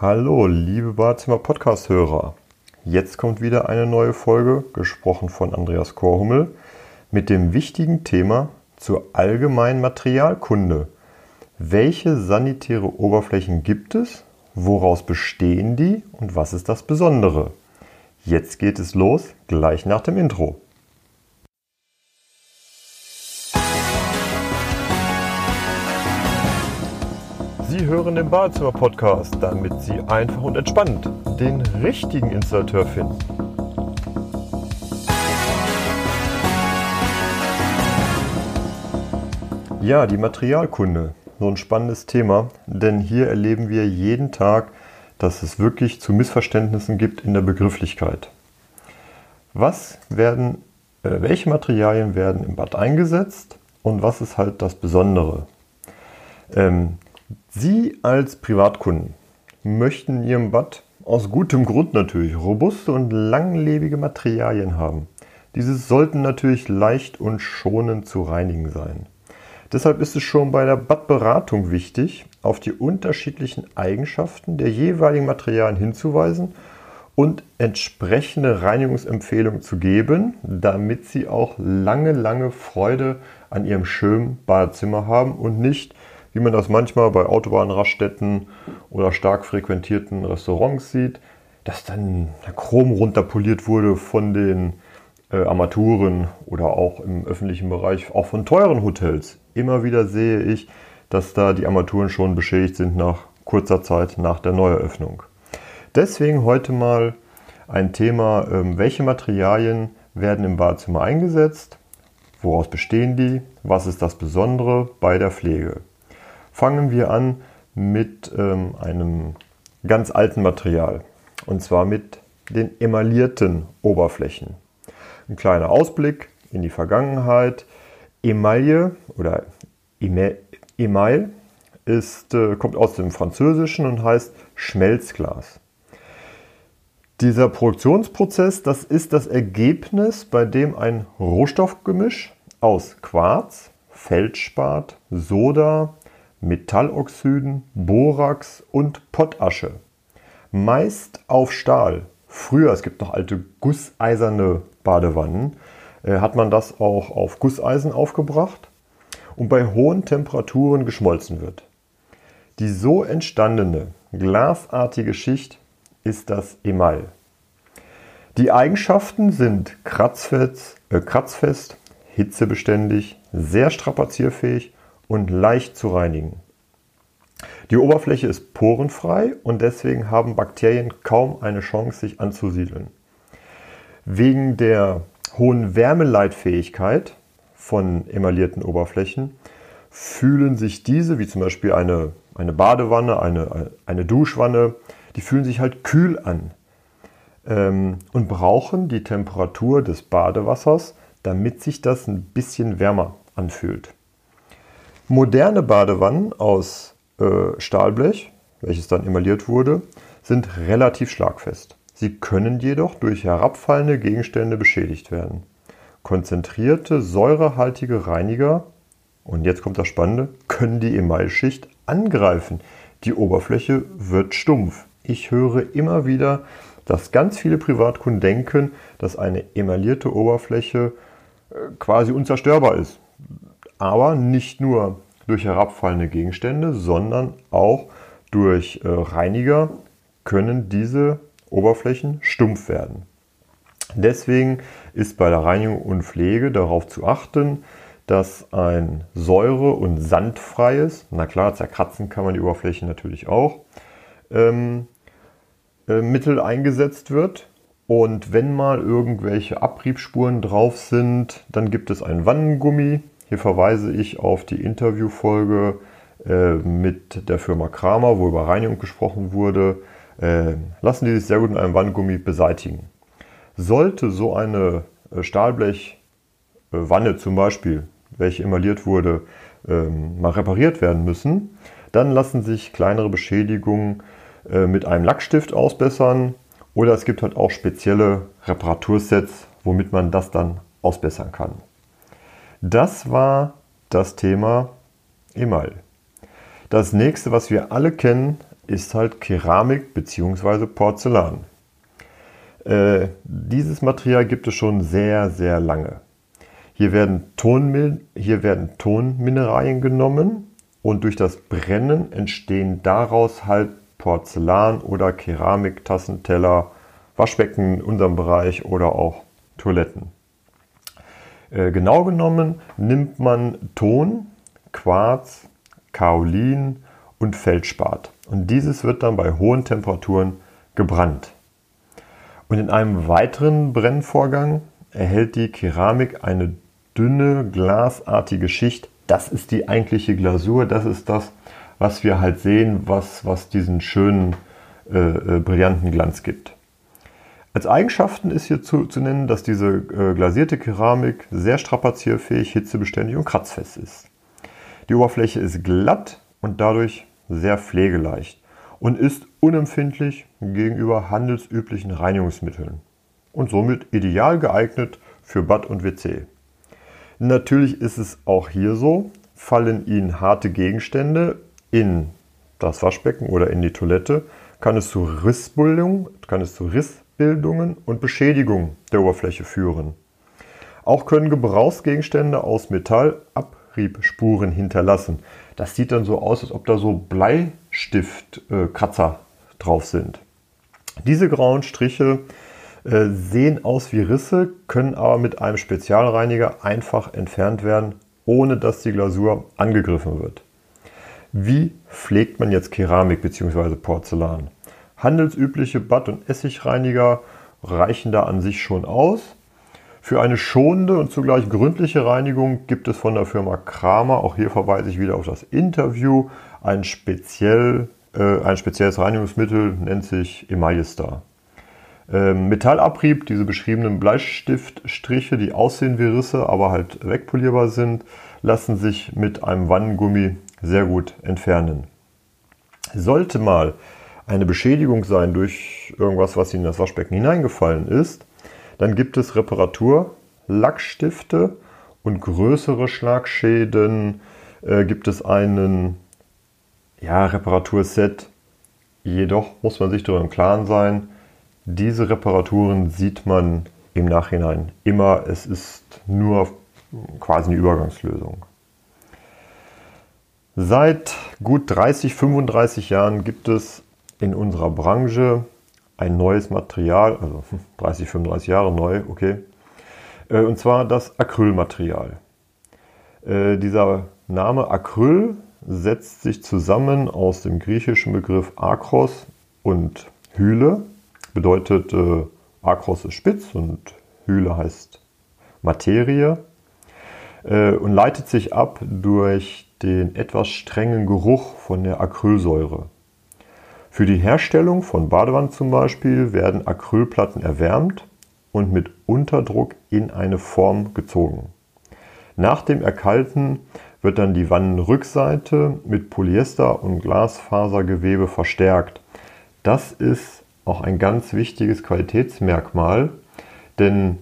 Hallo, liebe Badezimmer Podcast-Hörer. Jetzt kommt wieder eine neue Folge, gesprochen von Andreas Korhummel, mit dem wichtigen Thema zur allgemeinen Materialkunde. Welche sanitäre Oberflächen gibt es? Woraus bestehen die? Und was ist das Besondere? Jetzt geht es los, gleich nach dem Intro. Sie hören den Badezimmer-Podcast, damit Sie einfach und entspannt den richtigen Installateur finden. Ja, die Materialkunde, so ein spannendes Thema, denn hier erleben wir jeden Tag, dass es wirklich zu Missverständnissen gibt in der Begrifflichkeit. Was werden, äh, welche Materialien werden im Bad eingesetzt und was ist halt das Besondere? Ähm, Sie als Privatkunden möchten in Ihrem Bad aus gutem Grund natürlich robuste und langlebige Materialien haben. Diese sollten natürlich leicht und schonend zu reinigen sein. Deshalb ist es schon bei der Badberatung wichtig, auf die unterschiedlichen Eigenschaften der jeweiligen Materialien hinzuweisen und entsprechende Reinigungsempfehlungen zu geben, damit Sie auch lange, lange Freude an Ihrem schönen Badezimmer haben und nicht wie man das manchmal bei Autobahnraststätten oder stark frequentierten Restaurants sieht, dass dann der Chrom runterpoliert wurde von den äh, Armaturen oder auch im öffentlichen Bereich, auch von teuren Hotels. Immer wieder sehe ich, dass da die Armaturen schon beschädigt sind nach kurzer Zeit nach der Neueröffnung. Deswegen heute mal ein Thema, äh, welche Materialien werden im Badezimmer eingesetzt, woraus bestehen die, was ist das Besondere bei der Pflege. Fangen wir an mit ähm, einem ganz alten Material und zwar mit den emaillierten Oberflächen. Ein kleiner Ausblick in die Vergangenheit. Emaille oder Email ist, äh, kommt aus dem Französischen und heißt Schmelzglas. Dieser Produktionsprozess, das ist das Ergebnis, bei dem ein Rohstoffgemisch aus Quarz, Feldspat, Soda, Metalloxiden, Borax und Pottasche. Meist auf Stahl. Früher, es gibt noch alte gusseiserne Badewannen, äh, hat man das auch auf Gusseisen aufgebracht und bei hohen Temperaturen geschmolzen wird. Die so entstandene glasartige Schicht ist das Email. Die Eigenschaften sind kratzfest, äh, kratzfest hitzebeständig, sehr strapazierfähig und leicht zu reinigen. Die Oberfläche ist porenfrei und deswegen haben Bakterien kaum eine Chance, sich anzusiedeln. Wegen der hohen Wärmeleitfähigkeit von emaillierten Oberflächen fühlen sich diese, wie zum Beispiel eine, eine Badewanne, eine, eine Duschwanne, die fühlen sich halt kühl an ähm, und brauchen die Temperatur des Badewassers, damit sich das ein bisschen wärmer anfühlt. Moderne Badewannen aus äh, Stahlblech, welches dann emailliert wurde, sind relativ schlagfest. Sie können jedoch durch herabfallende Gegenstände beschädigt werden. Konzentrierte, säurehaltige Reiniger, und jetzt kommt das Spannende, können die Emailschicht angreifen. Die Oberfläche wird stumpf. Ich höre immer wieder, dass ganz viele Privatkunden denken, dass eine emaillierte Oberfläche äh, quasi unzerstörbar ist aber nicht nur durch herabfallende Gegenstände, sondern auch durch äh, Reiniger können diese Oberflächen stumpf werden. Deswegen ist bei der Reinigung und Pflege darauf zu achten, dass ein säure- und sandfreies, na klar, zerkratzen kann man die Oberfläche natürlich auch, ähm, äh, Mittel eingesetzt wird. Und wenn mal irgendwelche Abriebspuren drauf sind, dann gibt es ein Wannengummi, hier verweise ich auf die Interviewfolge äh, mit der Firma Kramer, wo über Reinigung gesprochen wurde. Äh, lassen die sich sehr gut in einem Wanngummi beseitigen. Sollte so eine äh, Stahlblechwanne zum Beispiel, welche emailliert wurde, ähm, mal repariert werden müssen, dann lassen sich kleinere Beschädigungen äh, mit einem Lackstift ausbessern oder es gibt halt auch spezielle Reparatursets, womit man das dann ausbessern kann. Das war das Thema Email. Das nächste, was wir alle kennen, ist halt Keramik bzw. Porzellan. Äh, dieses Material gibt es schon sehr, sehr lange. Hier werden, Tonmil hier werden Tonmineralien genommen und durch das Brennen entstehen daraus halt Porzellan oder Keramik, Tassen, Teller, Waschbecken in unserem Bereich oder auch Toiletten. Äh, genau genommen nimmt man Ton, Quarz, Kaolin und Feldspat. Und dieses wird dann bei hohen Temperaturen gebrannt. Und in einem weiteren Brennvorgang erhält die Keramik eine dünne, glasartige Schicht. Das ist die eigentliche Glasur, das ist das, was wir halt sehen, was, was diesen schönen, äh, äh, brillanten Glanz gibt. Als Eigenschaften ist hier zu, zu nennen, dass diese äh, glasierte Keramik sehr strapazierfähig, hitzebeständig und kratzfest ist. Die Oberfläche ist glatt und dadurch sehr pflegeleicht und ist unempfindlich gegenüber handelsüblichen Reinigungsmitteln und somit ideal geeignet für Bad und WC. Natürlich ist es auch hier so, fallen Ihnen harte Gegenstände in das Waschbecken oder in die Toilette, kann es zu Rissbildung, kann es zu Rissbildungen und Beschädigung der Oberfläche führen. Auch können Gebrauchsgegenstände aus Metall Abriebspuren hinterlassen. Das sieht dann so aus, als ob da so Bleistiftkratzer äh, drauf sind. Diese grauen Striche äh, sehen aus wie Risse, können aber mit einem Spezialreiniger einfach entfernt werden, ohne dass die Glasur angegriffen wird. Wie pflegt man jetzt Keramik bzw. Porzellan? Handelsübliche Bad- und Essigreiniger reichen da an sich schon aus. Für eine schonende und zugleich gründliche Reinigung gibt es von der Firma Kramer, auch hier verweise ich wieder auf das Interview, ein, speziell, äh, ein spezielles Reinigungsmittel, nennt sich Emaillestar. Ähm, Metallabrieb, diese beschriebenen Bleistiftstriche, die aussehen wie Risse, aber halt wegpolierbar sind, lassen sich mit einem Wannengummi sehr gut entfernen. Sollte mal eine Beschädigung sein durch irgendwas, was in das Waschbecken hineingefallen ist, dann gibt es Reparatur, Lackstifte und größere Schlagschäden äh, gibt es einen ja, Reparaturset. Jedoch muss man sich darüber im Klaren sein, diese Reparaturen sieht man im Nachhinein immer. Es ist nur quasi eine Übergangslösung. Seit gut 30, 35 Jahren gibt es in unserer Branche ein neues Material, also 30, 35 Jahre neu, okay. Äh, und zwar das Acrylmaterial. Äh, dieser Name Acryl setzt sich zusammen aus dem griechischen Begriff Akros und Hyle. Bedeutet, äh, Akros ist spitz und Hyle heißt Materie und leitet sich ab durch den etwas strengen Geruch von der Acrylsäure. Für die Herstellung von Badewannen zum Beispiel werden Acrylplatten erwärmt und mit Unterdruck in eine Form gezogen. Nach dem Erkalten wird dann die Wannenrückseite mit Polyester und Glasfasergewebe verstärkt. Das ist auch ein ganz wichtiges Qualitätsmerkmal, denn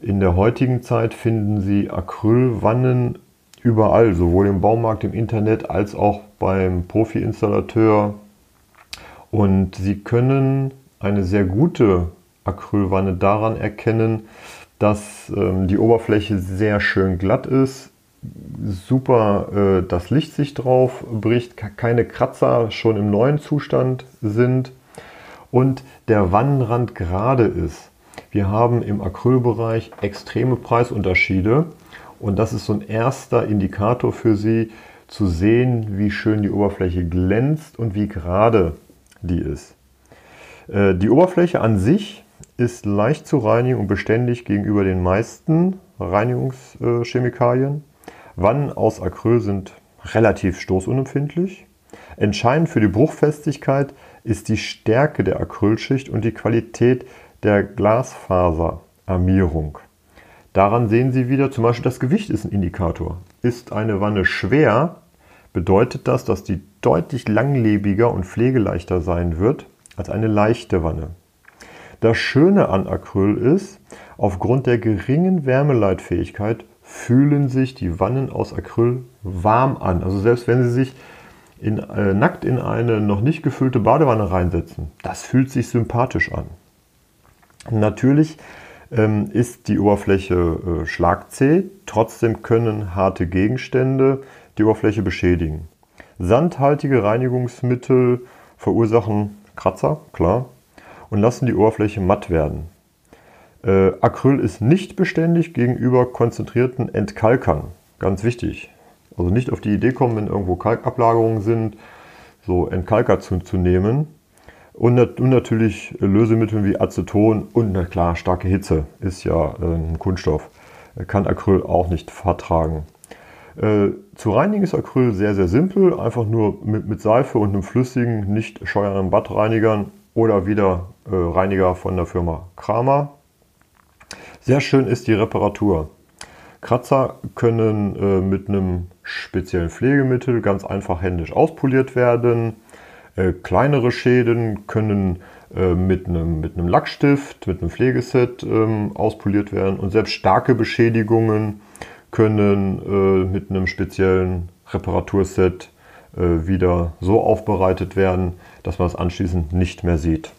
in der heutigen Zeit finden Sie Acrylwannen überall, sowohl im Baumarkt, im Internet als auch beim Profi-Installateur und Sie können eine sehr gute Acrylwanne daran erkennen, dass ähm, die Oberfläche sehr schön glatt ist, super äh, das Licht sich drauf bricht, keine Kratzer schon im neuen Zustand sind und der Wannenrand gerade ist. Wir haben im Acrylbereich extreme Preisunterschiede und das ist so ein erster Indikator für Sie zu sehen, wie schön die Oberfläche glänzt und wie gerade die ist. Äh, die Oberfläche an sich ist leicht zu reinigen und beständig gegenüber den meisten Reinigungschemikalien. Wannen aus Acryl sind relativ stoßunempfindlich. Entscheidend für die Bruchfestigkeit ist die Stärke der Acrylschicht und die Qualität der Glasfaserarmierung. Daran sehen Sie wieder, zum Beispiel das Gewicht ist ein Indikator. Ist eine Wanne schwer, bedeutet das, dass die deutlich langlebiger und pflegeleichter sein wird als eine leichte Wanne. Das Schöne an Acryl ist, aufgrund der geringen Wärmeleitfähigkeit fühlen sich die Wannen aus Acryl warm an. Also selbst wenn sie sich in, äh, nackt in eine noch nicht gefüllte Badewanne reinsetzen. Das fühlt sich sympathisch an. Natürlich ähm, ist die Oberfläche äh, schlagzäh, trotzdem können harte Gegenstände die Oberfläche beschädigen. Sandhaltige Reinigungsmittel verursachen Kratzer, klar, und lassen die Oberfläche matt werden. Äh, Acryl ist nicht beständig gegenüber konzentrierten Entkalkern. Ganz wichtig. Also nicht auf die Idee kommen, wenn irgendwo Kalkablagerungen sind, so Entkalker zu, zu nehmen. Und, und, natürlich Lösemittel wie Aceton und na klar, starke Hitze ist ja äh, ein Kunststoff. Kann Acryl auch nicht vertragen. Äh, zu reinigen ist Acryl sehr, sehr simpel. Einfach nur mit, mit Seife und einem flüssigen, nicht scheuernden Badreinigern oder wieder äh, Reiniger von der Firma Kramer. Sehr schön ist die Reparatur. Kratzer können äh, mit einem speziellen Pflegemittel ganz einfach händisch auspoliert werden. Äh, kleinere Schäden können äh, mit, einem, mit einem Lackstift, mit einem Pflegeset ähm, auspoliert werden. Und selbst starke Beschädigungen können äh, mit einem speziellen Reparaturset äh, wieder so aufbereitet werden, dass man es anschließend nicht mehr sieht.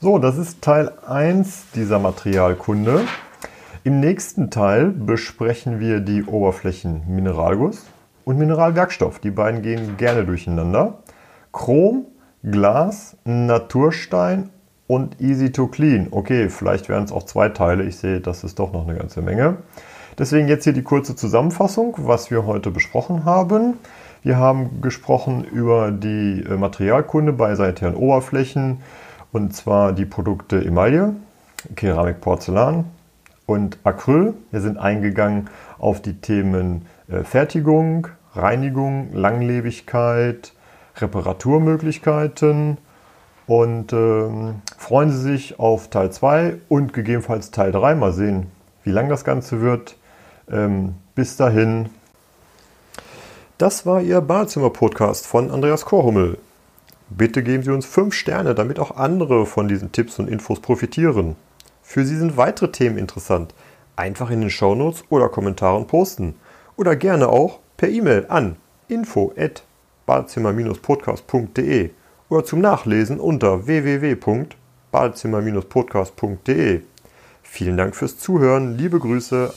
So, das ist Teil 1 dieser Materialkunde. Im nächsten Teil besprechen wir die Oberflächen Mineralguss und Mineralwerkstoff. Die beiden gehen gerne durcheinander. Chrom, Glas, Naturstein und Easy to Clean. Okay, vielleicht wären es auch zwei Teile. Ich sehe, das ist doch noch eine ganze Menge. Deswegen jetzt hier die kurze Zusammenfassung, was wir heute besprochen haben. Wir haben gesprochen über die äh, Materialkunde bei sanitären Oberflächen und zwar die Produkte Emaille, Keramik, Porzellan, und Acryl. Wir sind eingegangen auf die Themen äh, Fertigung, Reinigung, Langlebigkeit, Reparaturmöglichkeiten und ähm, freuen Sie sich auf Teil 2 und gegebenenfalls Teil 3. Mal sehen, wie lang das Ganze wird. Ähm, bis dahin. Das war Ihr Badezimmer-Podcast von Andreas Korhummel. Bitte geben Sie uns 5 Sterne, damit auch andere von diesen Tipps und Infos profitieren. Für Sie sind weitere Themen interessant. Einfach in den Shownotes oder Kommentaren posten. Oder gerne auch per E-Mail an info@badezimmer-podcast.de oder zum Nachlesen unter www.badezimmer-podcast.de. Vielen Dank fürs Zuhören, liebe Grüße.